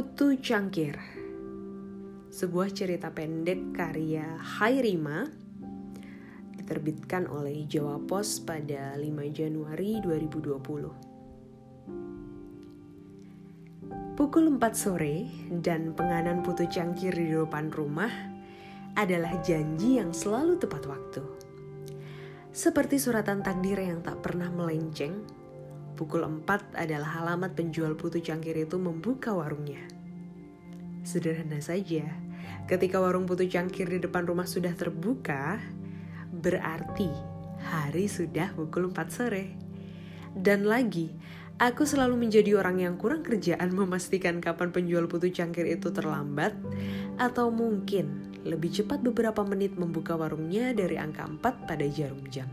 Putu Cangkir Sebuah cerita pendek karya Hairima Diterbitkan oleh Jawa Pos pada 5 Januari 2020 Pukul 4 sore dan penganan putu cangkir di depan rumah adalah janji yang selalu tepat waktu. Seperti suratan takdir yang tak pernah melenceng, Pukul 4 adalah alamat penjual putu cangkir itu membuka warungnya. Sederhana saja, ketika warung putu cangkir di depan rumah sudah terbuka, berarti hari sudah pukul 4 sore. Dan lagi, aku selalu menjadi orang yang kurang kerjaan memastikan kapan penjual putu cangkir itu terlambat atau mungkin lebih cepat beberapa menit membuka warungnya dari angka 4 pada jarum jam.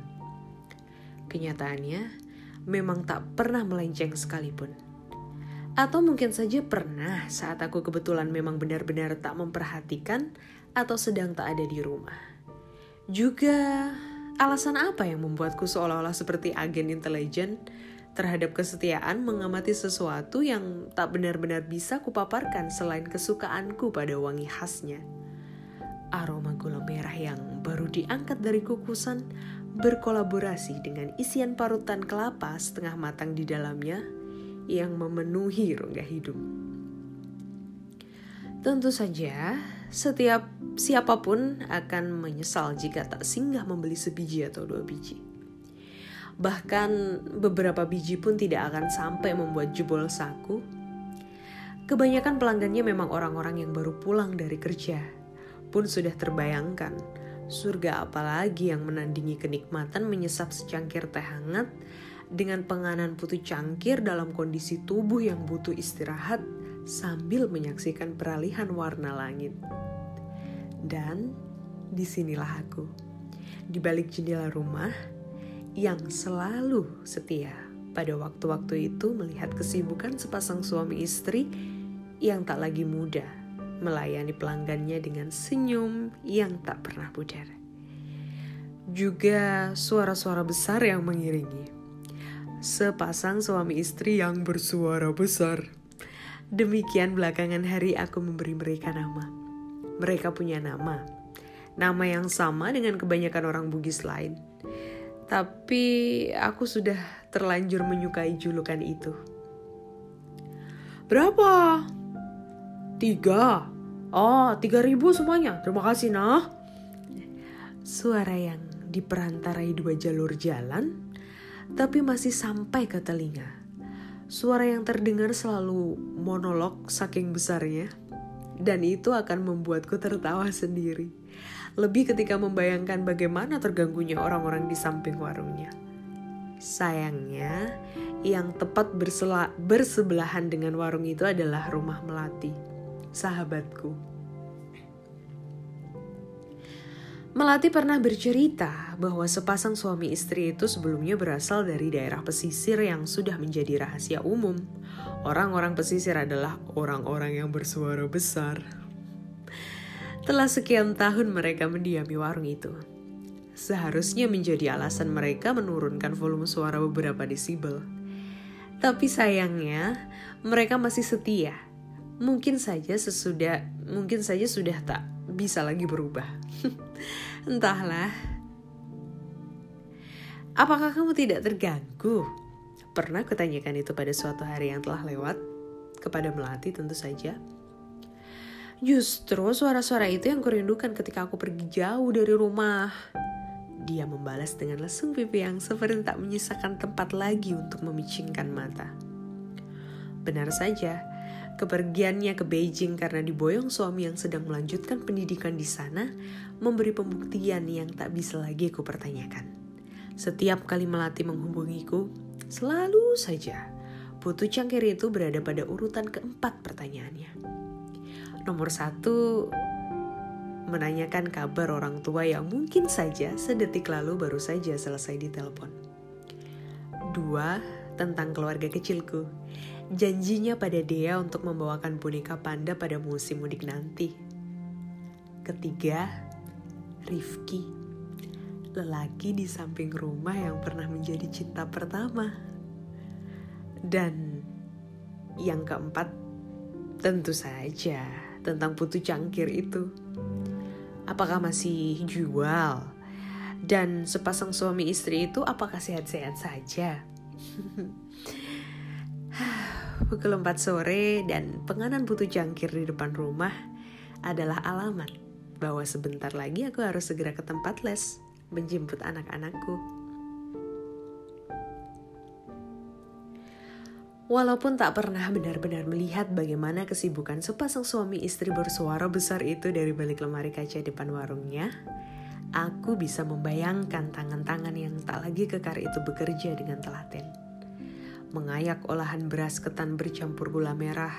Kenyataannya, memang tak pernah melenceng sekalipun. Atau mungkin saja pernah saat aku kebetulan memang benar-benar tak memperhatikan atau sedang tak ada di rumah. Juga alasan apa yang membuatku seolah-olah seperti agen intelijen terhadap kesetiaan mengamati sesuatu yang tak benar-benar bisa kupaparkan selain kesukaanku pada wangi khasnya. Aroma gula merah yang baru diangkat dari kukusan berkolaborasi dengan isian parutan kelapa setengah matang di dalamnya yang memenuhi rongga hidung. Tentu saja, setiap siapa pun akan menyesal jika tak singgah membeli sebiji atau dua biji. Bahkan beberapa biji pun tidak akan sampai membuat jebol saku. Kebanyakan pelanggannya memang orang-orang yang baru pulang dari kerja, pun sudah terbayangkan Surga apalagi yang menandingi kenikmatan menyesap secangkir teh hangat. Dengan penganan putu cangkir dalam kondisi tubuh yang butuh istirahat sambil menyaksikan peralihan warna langit. Dan di sinilah aku, di balik jendela rumah yang selalu setia. Pada waktu-waktu itu melihat kesibukan sepasang suami istri yang tak lagi muda melayani pelanggannya dengan senyum yang tak pernah pudar. Juga suara-suara besar yang mengiringi. Sepasang suami istri yang bersuara besar. Demikian belakangan hari aku memberi mereka nama. Mereka punya nama. Nama yang sama dengan kebanyakan orang Bugis lain. Tapi aku sudah terlanjur menyukai julukan itu. Berapa? Tiga. Oh, tiga ribu semuanya. Terima kasih, nah. Suara yang diperantarai dua jalur jalan, tapi masih sampai ke telinga. Suara yang terdengar selalu monolog saking besarnya, dan itu akan membuatku tertawa sendiri. Lebih ketika membayangkan bagaimana terganggunya orang-orang di samping warungnya. Sayangnya, yang tepat bersebelahan dengan warung itu adalah rumah Melati sahabatku. Melati pernah bercerita bahwa sepasang suami istri itu sebelumnya berasal dari daerah pesisir yang sudah menjadi rahasia umum. Orang-orang pesisir adalah orang-orang yang bersuara besar. Telah sekian tahun mereka mendiami warung itu. Seharusnya menjadi alasan mereka menurunkan volume suara beberapa desibel. Tapi sayangnya, mereka masih setia mungkin saja sesudah mungkin saja sudah tak bisa lagi berubah. Entahlah. Apakah kamu tidak terganggu? Pernah kutanyakan itu pada suatu hari yang telah lewat kepada Melati tentu saja. Justru suara-suara itu yang kurindukan ketika aku pergi jauh dari rumah. Dia membalas dengan lesung pipi yang seperti tak menyisakan tempat lagi untuk memicingkan mata. Benar saja, Kepergiannya ke Beijing karena diboyong suami yang sedang melanjutkan pendidikan di sana memberi pembuktian yang tak bisa lagi aku pertanyakan. Setiap kali Melati menghubungiku, selalu saja Putu Cangkir itu berada pada urutan keempat pertanyaannya. Nomor satu, menanyakan kabar orang tua yang mungkin saja sedetik lalu baru saja selesai ditelepon. Dua, tentang keluarga kecilku janjinya pada Dea untuk membawakan boneka panda pada musim mudik nanti. Ketiga, Rifki, lelaki di samping rumah yang pernah menjadi cinta pertama. Dan yang keempat, Tentu saja tentang putu cangkir itu. Apakah masih jual? Dan sepasang suami istri itu apakah sehat-sehat saja? Pukul 4 sore dan penganan putu cangkir di depan rumah adalah alamat bahwa sebentar lagi aku harus segera ke tempat les menjemput anak-anakku. Walaupun tak pernah benar-benar melihat bagaimana kesibukan sepasang suami istri bersuara besar itu dari balik lemari kaca depan warungnya, aku bisa membayangkan tangan-tangan yang tak lagi kekar itu bekerja dengan telaten. Mengayak olahan beras ketan bercampur gula merah,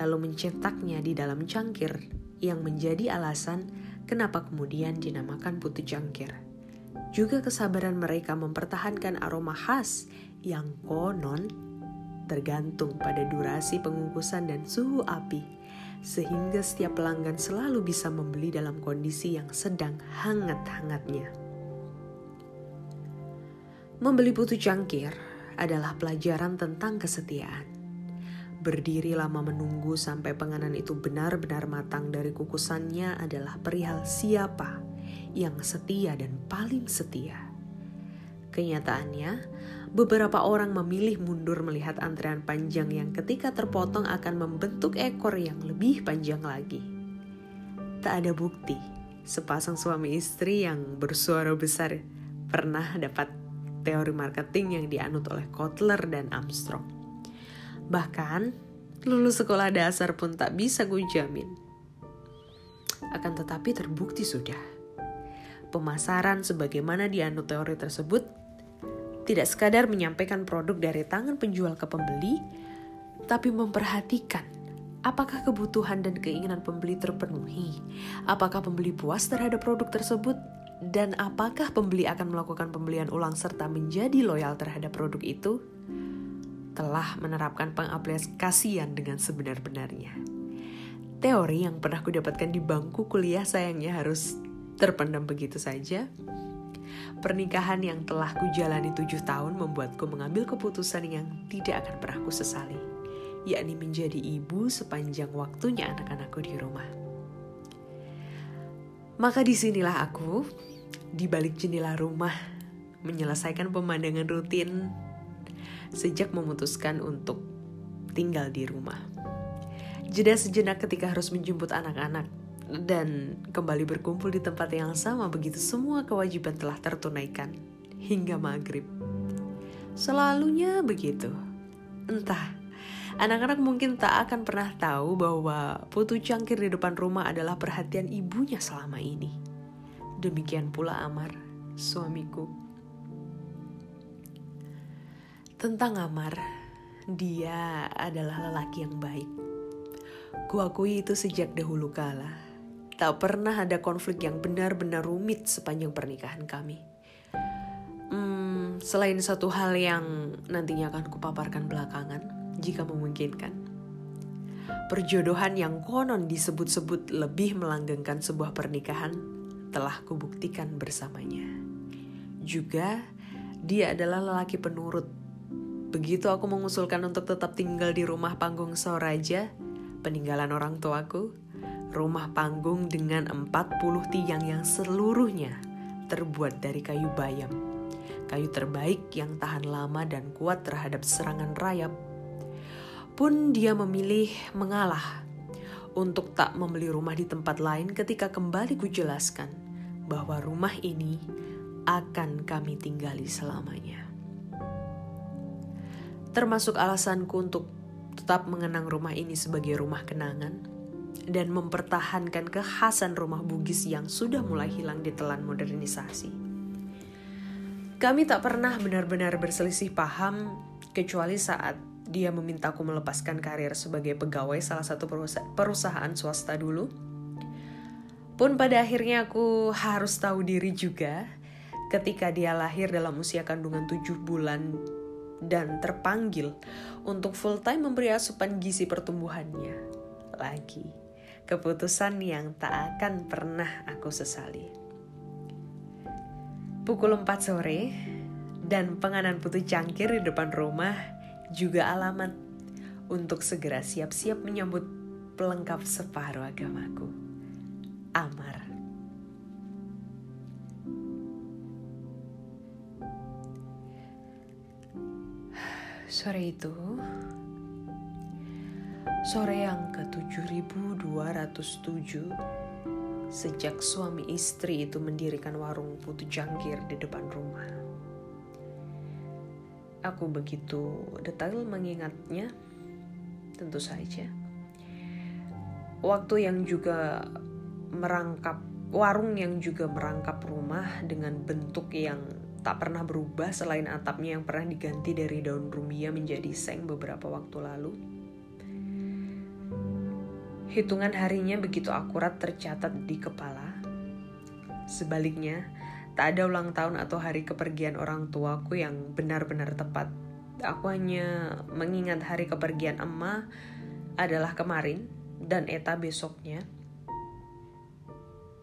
lalu mencetaknya di dalam cangkir yang menjadi alasan kenapa kemudian dinamakan putu cangkir. Juga kesabaran mereka mempertahankan aroma khas yang konon tergantung pada durasi pengukusan dan suhu api, sehingga setiap pelanggan selalu bisa membeli dalam kondisi yang sedang hangat-hangatnya. Membeli putu cangkir adalah pelajaran tentang kesetiaan. Berdiri lama menunggu sampai penganan itu benar-benar matang dari kukusannya adalah perihal siapa yang setia dan paling setia. Kenyataannya, beberapa orang memilih mundur melihat antrean panjang yang ketika terpotong akan membentuk ekor yang lebih panjang lagi. Tak ada bukti sepasang suami istri yang bersuara besar pernah dapat teori marketing yang dianut oleh Kotler dan Armstrong. Bahkan, lulus sekolah dasar pun tak bisa gue jamin. Akan tetapi terbukti sudah. Pemasaran sebagaimana dianut teori tersebut tidak sekadar menyampaikan produk dari tangan penjual ke pembeli, tapi memperhatikan apakah kebutuhan dan keinginan pembeli terpenuhi, apakah pembeli puas terhadap produk tersebut, dan apakah pembeli akan melakukan pembelian ulang serta menjadi loyal terhadap produk itu, telah menerapkan pengaplikasian dengan sebenar-benarnya. Teori yang pernah kudapatkan di bangku kuliah sayangnya harus terpendam begitu saja, Pernikahan yang telah kujalani tujuh tahun membuatku mengambil keputusan yang tidak akan pernah ku sesali, yakni menjadi ibu sepanjang waktunya anak-anakku di rumah. Maka di sinilah aku, di balik jendela rumah, menyelesaikan pemandangan rutin sejak memutuskan untuk tinggal di rumah. Jeda sejenak ketika harus menjemput anak-anak dan kembali berkumpul di tempat yang sama begitu semua kewajiban telah tertunaikan hingga maghrib. Selalunya begitu. Entah, anak-anak mungkin tak akan pernah tahu bahwa putu cangkir di depan rumah adalah perhatian ibunya selama ini. Demikian pula Amar, suamiku. Tentang Amar, dia adalah lelaki yang baik. Kuakui itu sejak dahulu kala Tak pernah ada konflik yang benar-benar rumit sepanjang pernikahan kami. Hmm, selain satu hal yang nantinya akan kupaparkan belakangan, jika memungkinkan. Perjodohan yang konon disebut-sebut lebih melanggengkan sebuah pernikahan telah kubuktikan bersamanya. Juga, dia adalah lelaki penurut. Begitu aku mengusulkan untuk tetap tinggal di rumah panggung Soraja, peninggalan orang tuaku, rumah panggung dengan 40 tiang yang seluruhnya terbuat dari kayu bayam. Kayu terbaik yang tahan lama dan kuat terhadap serangan rayap. Pun dia memilih mengalah untuk tak membeli rumah di tempat lain ketika kembali kujelaskan bahwa rumah ini akan kami tinggali selamanya. Termasuk alasanku untuk tetap mengenang rumah ini sebagai rumah kenangan dan mempertahankan kekhasan rumah Bugis yang sudah mulai hilang di telan modernisasi. Kami tak pernah benar-benar berselisih paham kecuali saat dia memintaku melepaskan karir sebagai pegawai salah satu perusahaan swasta dulu. Pun pada akhirnya aku harus tahu diri juga ketika dia lahir dalam usia kandungan tujuh bulan dan terpanggil untuk full time memberi asupan gizi pertumbuhannya lagi keputusan yang tak akan pernah aku sesali. Pukul 4 sore, dan penganan putu cangkir di depan rumah juga alamat untuk segera siap-siap menyambut pelengkap separuh agamaku. Amar. Sore itu, sore yang ke-7207, sejak suami istri itu mendirikan warung putu jangkir di depan rumah. Aku begitu detail mengingatnya, tentu saja. Waktu yang juga merangkap warung yang juga merangkap rumah dengan bentuk yang tak pernah berubah selain atapnya yang pernah diganti dari daun rumia menjadi seng beberapa waktu lalu. Hitungan harinya begitu akurat tercatat di kepala. Sebaliknya, tak ada ulang tahun atau hari kepergian orang tuaku yang benar-benar tepat. Aku hanya mengingat hari kepergian emak adalah kemarin dan Eta besoknya.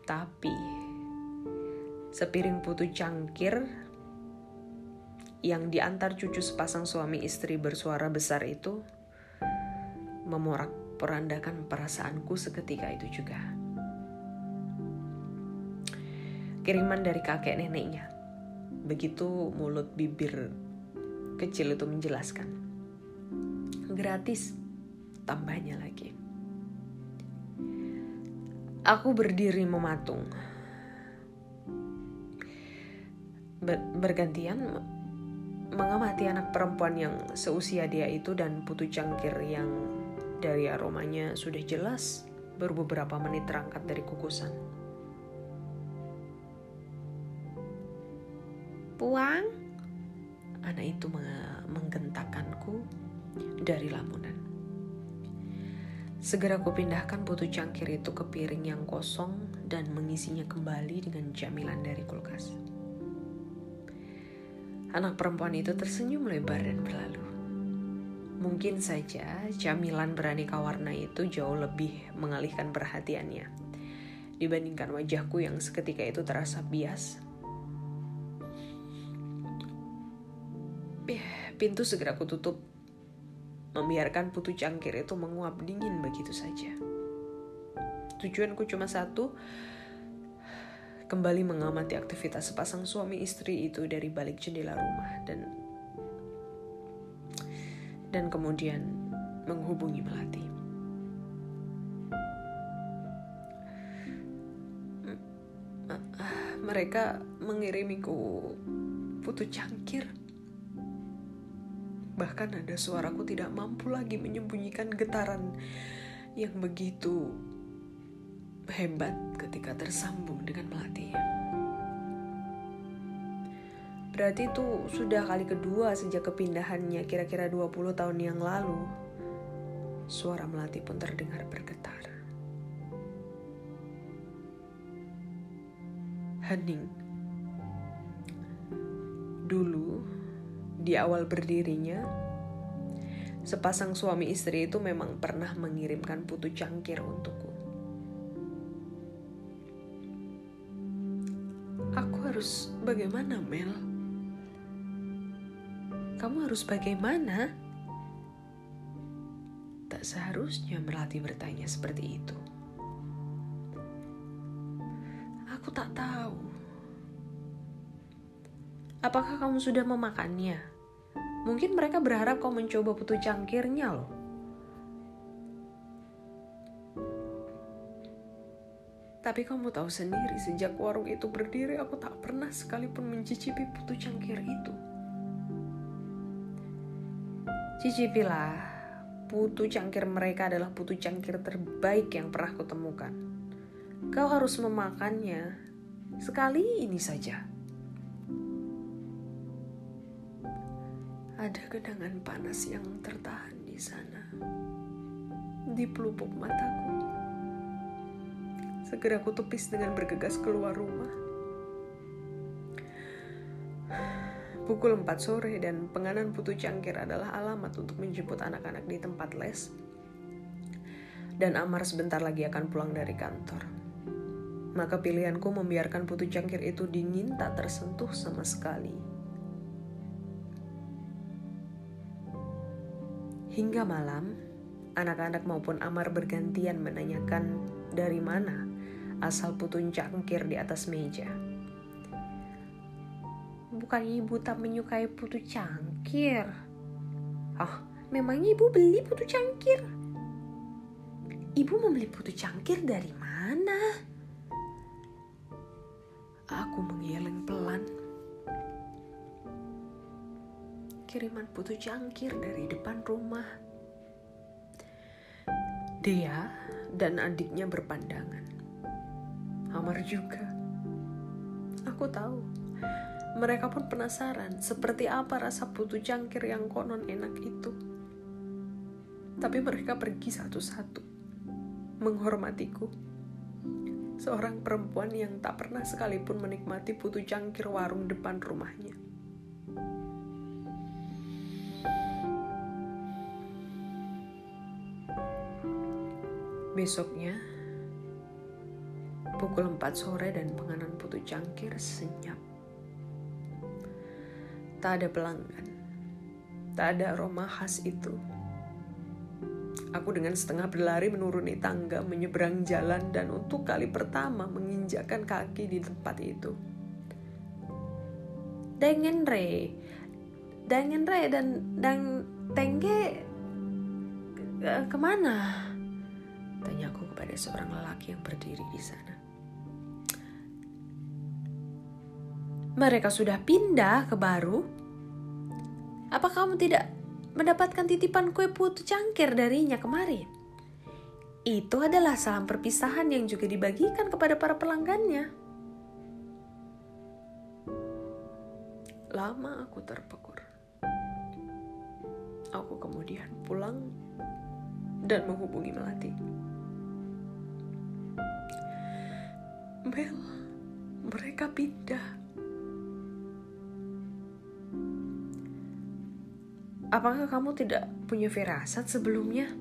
Tapi, sepiring putu cangkir yang diantar cucu sepasang suami istri bersuara besar itu memorak perandakan perasaanku seketika itu juga. Kiriman dari kakek neneknya. Begitu mulut bibir kecil itu menjelaskan. Gratis, tambahnya lagi. Aku berdiri mematung. Bergantian mengamati anak perempuan yang seusia dia itu dan putu cangkir yang dari aromanya sudah jelas baru beberapa menit terangkat dari kukusan. Puang, anak itu menggentakkanku dari lamunan. Segera kupindahkan putu cangkir itu ke piring yang kosong dan mengisinya kembali dengan jamilan dari kulkas. Anak perempuan itu tersenyum lebar dan berlalu. Mungkin saja camilan beraneka warna itu jauh lebih mengalihkan perhatiannya dibandingkan wajahku yang seketika itu terasa bias. Pintu segera kututup, membiarkan putu cangkir itu menguap dingin begitu saja. Tujuanku cuma satu, kembali mengamati aktivitas sepasang suami istri itu dari balik jendela rumah dan dan kemudian menghubungi Melati. Mereka mengirimiku putu cangkir. Bahkan ada suaraku tidak mampu lagi menyembunyikan getaran yang begitu hebat ketika tersambung dengan Melati. Berarti itu sudah kali kedua sejak kepindahannya kira-kira 20 tahun yang lalu. Suara Melati pun terdengar bergetar. Hening. Dulu, di awal berdirinya, sepasang suami istri itu memang pernah mengirimkan putu cangkir untukku. harus bagaimana, Mel? Kamu harus bagaimana? Tak seharusnya Melati bertanya seperti itu. Aku tak tahu. Apakah kamu sudah memakannya? Mungkin mereka berharap kau mencoba putu cangkirnya loh. Tapi kamu tahu sendiri, sejak warung itu berdiri, aku tak pernah sekalipun mencicipi putu cangkir itu. Cicipilah, putu cangkir mereka adalah putu cangkir terbaik yang pernah kutemukan. Kau harus memakannya sekali ini saja. Ada genangan panas yang tertahan di sana, di pelupuk mataku. Segera aku tepis dengan bergegas keluar rumah. Pukul 4 sore dan penganan putu cangkir adalah alamat untuk menjemput anak-anak di tempat les. Dan Amar sebentar lagi akan pulang dari kantor. Maka pilihanku membiarkan putu cangkir itu dingin tak tersentuh sama sekali. Hingga malam, Anak-anak maupun Amar bergantian menanyakan dari mana asal putu cangkir di atas meja. Bukan ibu tak menyukai putu cangkir. Ah, memangnya ibu beli putu cangkir? Ibu membeli putu cangkir dari mana? Aku menggeleng pelan. Kiriman putu cangkir dari depan rumah. Dia dan adiknya berpandangan. Amar juga. Aku tahu mereka pun penasaran seperti apa rasa putu cangkir yang konon enak itu. Tapi mereka pergi satu-satu, menghormatiku. Seorang perempuan yang tak pernah sekalipun menikmati putu cangkir warung depan rumahnya. Besoknya, pukul 4 sore dan penganan putu cangkir senyap. Tak ada pelanggan. Tak ada aroma khas itu. Aku dengan setengah berlari menuruni tangga, menyeberang jalan, dan untuk kali pertama menginjakkan kaki di tempat itu. Dengan re, dengan re dan dan tengge eh, ke mana? Tanya aku kepada seorang lelaki yang berdiri di sana. Mereka sudah pindah ke baru. Apa kamu tidak mendapatkan titipan kue putu cangkir darinya kemarin? Itu adalah salam perpisahan yang juga dibagikan kepada para pelanggannya. Lama aku terpekur. Aku kemudian pulang dan menghubungi Melati. Mel, mereka pindah Apakah kamu tidak punya firasat sebelumnya?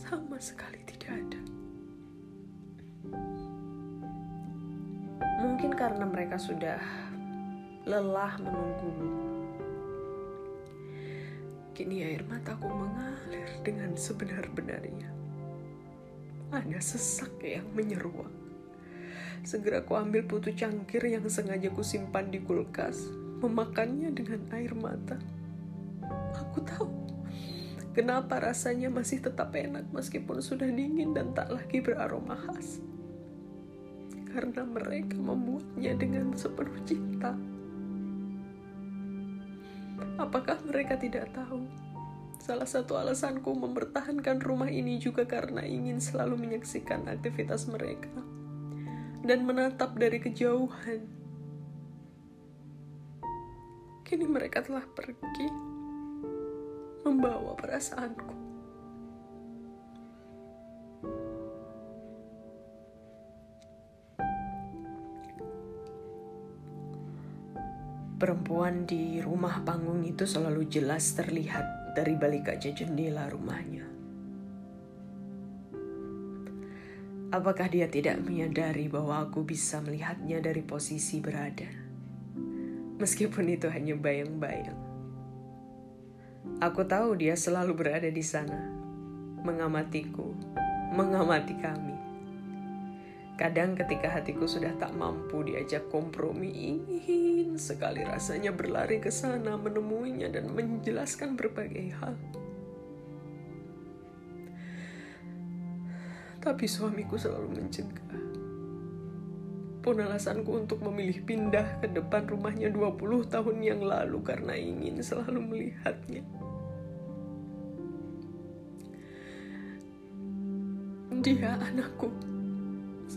Sama sekali tidak ada. Mungkin karena mereka sudah lelah menunggumu. Kini air mataku mengalir dengan sebenar-benarnya. Ada sesak yang menyeruak. Segera ku ambil putu cangkir yang sengaja ku simpan di kulkas memakannya dengan air mata. Aku tahu kenapa rasanya masih tetap enak meskipun sudah dingin dan tak lagi beraroma khas. Karena mereka membuatnya dengan sepenuh cinta. Apakah mereka tidak tahu? Salah satu alasanku mempertahankan rumah ini juga karena ingin selalu menyaksikan aktivitas mereka dan menatap dari kejauhan Kini mereka telah pergi, membawa perasaanku. Perempuan di rumah panggung itu selalu jelas terlihat dari balik kaca jendela rumahnya. Apakah dia tidak menyadari bahwa aku bisa melihatnya dari posisi berada? meskipun itu hanya bayang-bayang. Aku tahu dia selalu berada di sana, mengamatiku, mengamati kami. Kadang ketika hatiku sudah tak mampu diajak kompromi, ingin sekali rasanya berlari ke sana menemuinya dan menjelaskan berbagai hal. Tapi suamiku selalu mencegah pun alasanku untuk memilih pindah ke depan rumahnya 20 tahun yang lalu karena ingin selalu melihatnya. Dia anakku,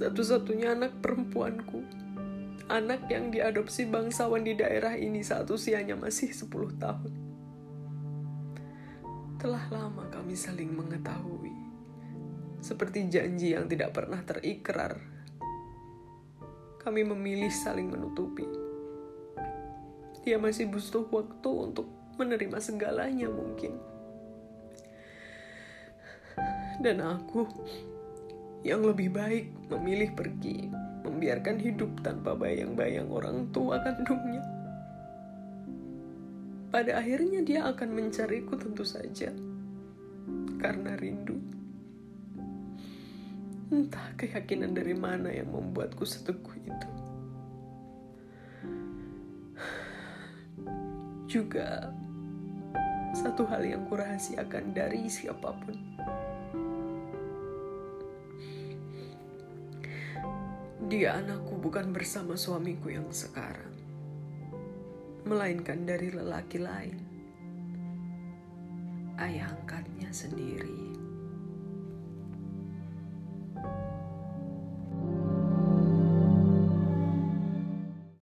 satu-satunya anak perempuanku. Anak yang diadopsi bangsawan di daerah ini saat usianya masih 10 tahun. Telah lama kami saling mengetahui. Seperti janji yang tidak pernah terikrar kami memilih saling menutupi. Dia masih butuh waktu untuk menerima segalanya mungkin. Dan aku yang lebih baik memilih pergi, membiarkan hidup tanpa bayang-bayang orang tua kandungnya. Pada akhirnya dia akan mencariku tentu saja. karena rindu. Entah keyakinan dari mana yang membuatku seteguh itu. Juga satu hal yang kurahasiakan dari siapa pun. Dia anakku bukan bersama suamiku yang sekarang, melainkan dari lelaki lain. Ayah angkatnya sendiri.